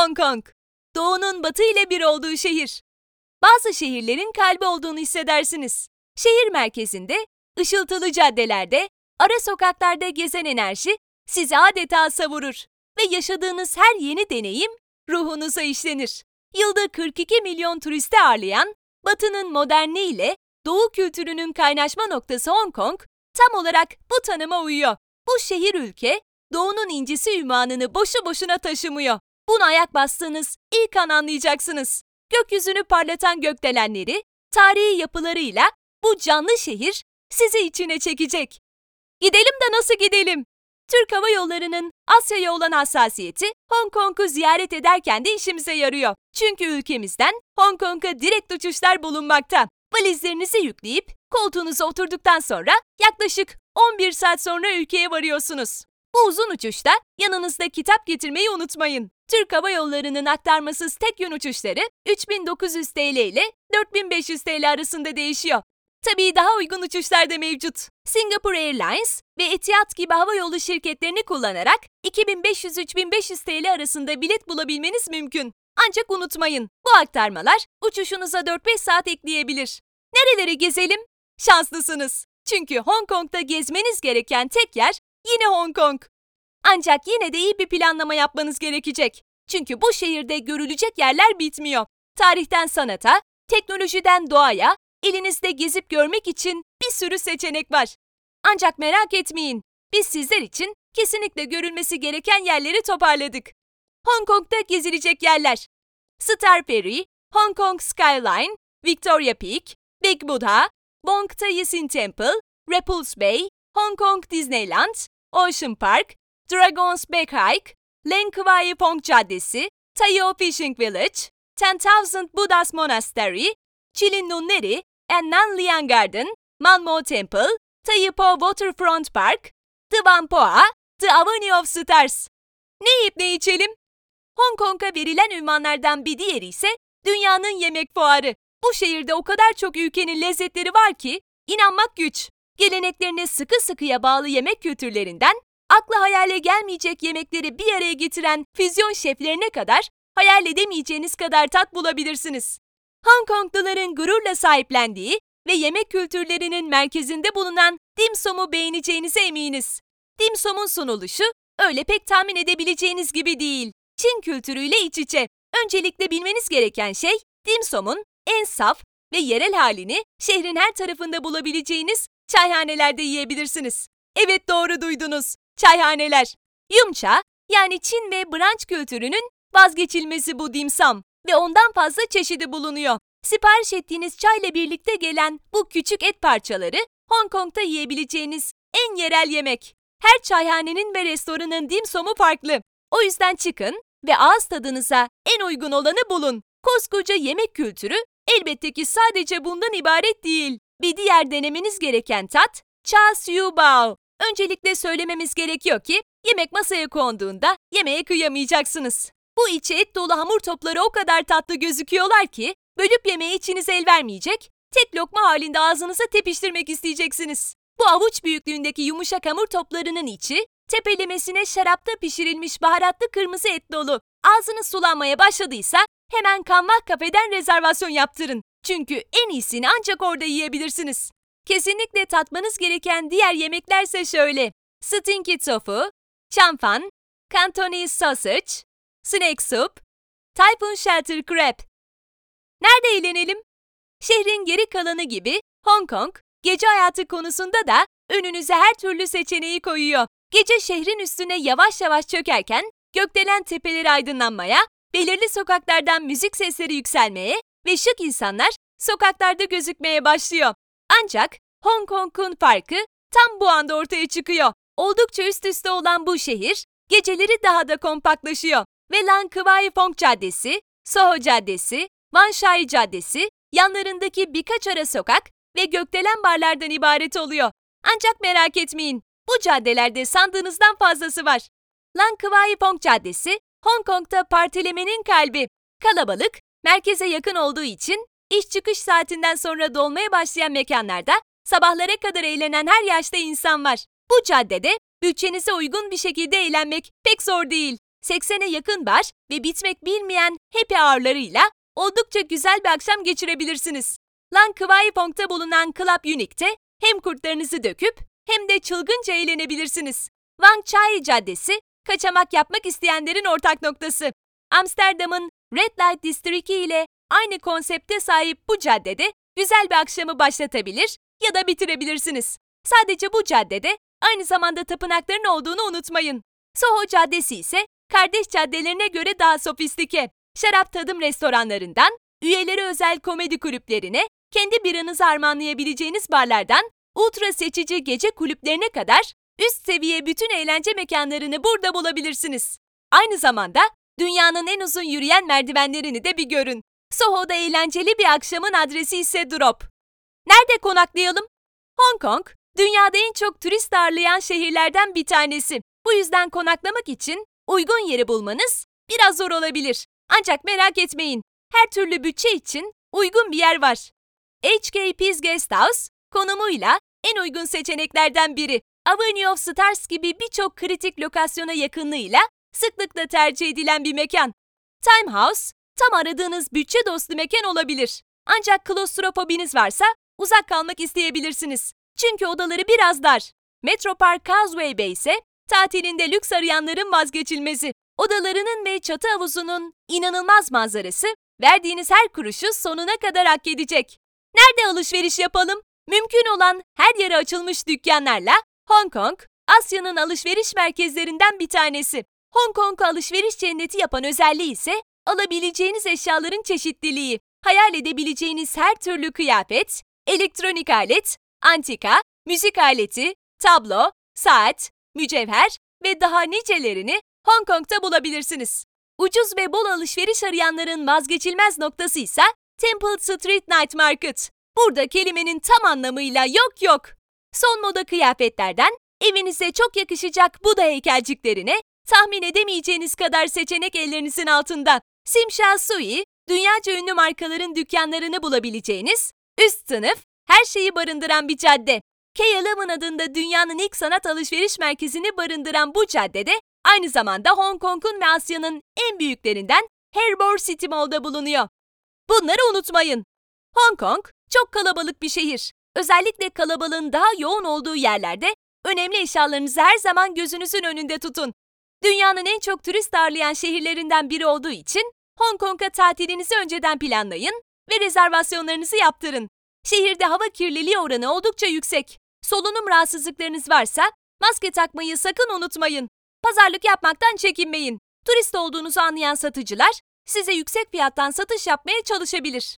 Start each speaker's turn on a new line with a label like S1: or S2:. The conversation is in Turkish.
S1: Hong Kong. Doğunun batı ile bir olduğu şehir. Bazı şehirlerin kalbi olduğunu hissedersiniz. Şehir merkezinde, ışıltılı caddelerde, ara sokaklarda gezen enerji sizi adeta savurur ve yaşadığınız her yeni deneyim ruhunuza işlenir. Yılda 42 milyon turisti ağırlayan Batı'nın modernliğiyle Doğu kültürünün kaynaşma noktası Hong Kong tam olarak bu tanıma uyuyor. Bu şehir ülke Doğu'nun incisi ünvanını boşu boşuna taşımıyor. Buna ayak bastığınız ilk an anlayacaksınız. Gökyüzünü parlatan gökdelenleri, tarihi yapılarıyla bu canlı şehir sizi içine çekecek. Gidelim de nasıl gidelim? Türk Hava Yolları'nın Asya'ya olan hassasiyeti Hong Kong'u ziyaret ederken de işimize yarıyor. Çünkü ülkemizden Hong Kong'a direkt uçuşlar bulunmakta. Valizlerinizi yükleyip koltuğunuza oturduktan sonra yaklaşık 11 saat sonra ülkeye varıyorsunuz. Bu uzun uçuşta yanınızda kitap getirmeyi unutmayın. Türk Hava Yolları'nın aktarmasız tek yön uçuşları 3900 TL ile 4500 TL arasında değişiyor. Tabii daha uygun uçuşlar da mevcut. Singapore Airlines ve Etihad gibi hava yolu şirketlerini kullanarak 2500-3500 TL arasında bilet bulabilmeniz mümkün. Ancak unutmayın, bu aktarmalar uçuşunuza 4-5 saat ekleyebilir. Nereleri gezelim? Şanslısınız. Çünkü Hong Kong'da gezmeniz gereken tek yer yine Hong Kong. Ancak yine de iyi bir planlama yapmanız gerekecek. Çünkü bu şehirde görülecek yerler bitmiyor. Tarihten sanata, teknolojiden doğaya, elinizde gezip görmek için bir sürü seçenek var. Ancak merak etmeyin, biz sizler için kesinlikle görülmesi gereken yerleri toparladık. Hong Kong'da gezilecek yerler. Star Ferry, Hong Kong Skyline, Victoria Peak, Big Buddha, Bong Tayisin Temple, Repulse Bay, Hong Kong Disneyland, Ocean Park, Dragon's Back Hike, Leng Kwai Pong Caddesi, Tayo Fishing Village, 10,000 Buddhas Monastery, Chilin Nunleri, and Nan Liang Garden, Manmo Temple, Taipo Waterfront Park, The Whampoa, The Avenue of Stars. Ne yiyip ne içelim? Hong Kong'a verilen ünvanlardan bir diğeri ise dünyanın yemek fuarı. Bu şehirde o kadar çok ülkenin lezzetleri var ki inanmak güç. Geleneklerine sıkı sıkıya bağlı yemek kültürlerinden akla hayale gelmeyecek yemekleri bir araya getiren füzyon şeflerine kadar hayal edemeyeceğiniz kadar tat bulabilirsiniz. Hong Kongluların gururla sahiplendiği ve yemek kültürlerinin merkezinde bulunan dim sum'u beğeneceğinize eminiz. Dim sum'un sunuluşu öyle pek tahmin edebileceğiniz gibi değil. Çin kültürüyle iç içe. Öncelikle bilmeniz gereken şey dim sum'un en saf ve yerel halini şehrin her tarafında bulabileceğiniz çayhanelerde yiyebilirsiniz. Evet doğru duydunuz. Çayhaneler. Yumça yani Çin ve brunch kültürünün vazgeçilmezi bu dimsum ve ondan fazla çeşidi bulunuyor. Sipariş ettiğiniz çayla birlikte gelen bu küçük et parçaları Hong Kong'da yiyebileceğiniz en yerel yemek. Her çayhanenin ve restoranın dimsumu farklı. O yüzden çıkın ve ağız tadınıza en uygun olanı bulun. Koskoca yemek kültürü elbette ki sadece bundan ibaret değil. Bir diğer denemeniz gereken tat Cha Siu Bao. Öncelikle söylememiz gerekiyor ki yemek masaya konduğunda yemeğe kıyamayacaksınız. Bu içi et dolu hamur topları o kadar tatlı gözüküyorlar ki bölüp yemeye içiniz el vermeyecek, tek lokma halinde ağzınıza tepiştirmek isteyeceksiniz. Bu avuç büyüklüğündeki yumuşak hamur toplarının içi tepelemesine şarapta pişirilmiş baharatlı kırmızı et dolu. Ağzınız sulanmaya başladıysa hemen Kanvah kafeden rezervasyon yaptırın. Çünkü en iyisini ancak orada yiyebilirsiniz. Kesinlikle tatmanız gereken diğer yemeklerse şöyle. Stinky tofu, chanfan, Cantonese sausage, snake soup, Typhoon Shelter Crab. Nerede eğlenelim? Şehrin geri kalanı gibi Hong Kong, gece hayatı konusunda da önünüze her türlü seçeneği koyuyor. Gece şehrin üstüne yavaş yavaş çökerken gökdelen tepeleri aydınlanmaya, belirli sokaklardan müzik sesleri yükselmeye ve şık insanlar sokaklarda gözükmeye başlıyor. Ancak Hong Kong'un farkı tam bu anda ortaya çıkıyor. Oldukça üst üste olan bu şehir geceleri daha da kompaktlaşıyor ve Lan Kwai Fong Caddesi, Soho Caddesi, Wan Shai Caddesi, yanlarındaki birkaç ara sokak ve gökdelen barlardan ibaret oluyor. Ancak merak etmeyin, bu caddelerde sandığınızdan fazlası var. Lan Kwai Fong Caddesi, Hong Kong'da partilemenin kalbi. Kalabalık, merkeze yakın olduğu için iş çıkış saatinden sonra dolmaya başlayan mekanlarda sabahlara kadar eğlenen her yaşta insan var. Bu caddede bütçenize uygun bir şekilde eğlenmek pek zor değil. 80'e yakın bar ve bitmek bilmeyen happy hour'larıyla oldukça güzel bir akşam geçirebilirsiniz. Lan Kwai Pong'ta bulunan Club Unique'te hem kurtlarınızı döküp hem de çılgınca eğlenebilirsiniz. Wang Chai Caddesi, kaçamak yapmak isteyenlerin ortak noktası. Amsterdam'ın Red Light District'i ile aynı konsepte sahip bu caddede güzel bir akşamı başlatabilir ya da bitirebilirsiniz. Sadece bu caddede aynı zamanda tapınakların olduğunu unutmayın. Soho Caddesi ise kardeş caddelerine göre daha sofistike. Şarap tadım restoranlarından, üyeleri özel komedi kulüplerine, kendi biranızı armağanlayabileceğiniz barlardan, ultra seçici gece kulüplerine kadar üst seviye bütün eğlence mekanlarını burada bulabilirsiniz. Aynı zamanda dünyanın en uzun yürüyen merdivenlerini de bir görün. Soho'da eğlenceli bir akşamın adresi ise Drop. Nerede konaklayalım? Hong Kong, dünyada en çok turist ağırlayan şehirlerden bir tanesi. Bu yüzden konaklamak için uygun yeri bulmanız biraz zor olabilir. Ancak merak etmeyin, her türlü bütçe için uygun bir yer var. HK Peace Guest House, konumuyla en uygun seçeneklerden biri. Avenue of Stars gibi birçok kritik lokasyona yakınlığıyla sıklıkla tercih edilen bir mekan. Time House, tam aradığınız bütçe dostu mekan olabilir. Ancak klostrofobiniz varsa uzak kalmak isteyebilirsiniz. Çünkü odaları biraz dar. Metropark Causeway Bay ise tatilinde lüks arayanların vazgeçilmezi. Odalarının ve çatı havuzunun inanılmaz manzarası verdiğiniz her kuruşu sonuna kadar hak edecek. Nerede alışveriş yapalım? Mümkün olan her yere açılmış dükkanlarla Hong Kong, Asya'nın alışveriş merkezlerinden bir tanesi. Hong Kong'u alışveriş cenneti yapan özelliği ise alabileceğiniz eşyaların çeşitliliği. Hayal edebileceğiniz her türlü kıyafet, elektronik alet, antika, müzik aleti, tablo, saat, mücevher ve daha nicelerini Hong Kong'ta bulabilirsiniz. Ucuz ve bol alışveriş arayanların vazgeçilmez noktası ise Temple Street Night Market. Burada kelimenin tam anlamıyla yok yok. Son moda kıyafetlerden evinize çok yakışacak Buda heykelciklerine tahmin edemeyeceğiniz kadar seçenek ellerinizin altında. Simsha Sui, dünyaca ünlü markaların dükkanlarını bulabileceğiniz üst sınıf, her şeyi barındıran bir cadde. K11 adında dünyanın ilk sanat alışveriş merkezini barındıran bu caddede aynı zamanda Hong Kong'un ve Asya'nın en büyüklerinden Harbour City Mall'da bulunuyor. Bunları unutmayın. Hong Kong çok kalabalık bir şehir. Özellikle kalabalığın daha yoğun olduğu yerlerde önemli eşyalarınızı her zaman gözünüzün önünde tutun. Dünyanın en çok turist ağırlayan şehirlerinden biri olduğu için Hong Kong'a tatilinizi önceden planlayın ve rezervasyonlarınızı yaptırın. Şehirde hava kirliliği oranı oldukça yüksek. Solunum rahatsızlıklarınız varsa maske takmayı sakın unutmayın. Pazarlık yapmaktan çekinmeyin. Turist olduğunuzu anlayan satıcılar size yüksek fiyattan satış yapmaya çalışabilir.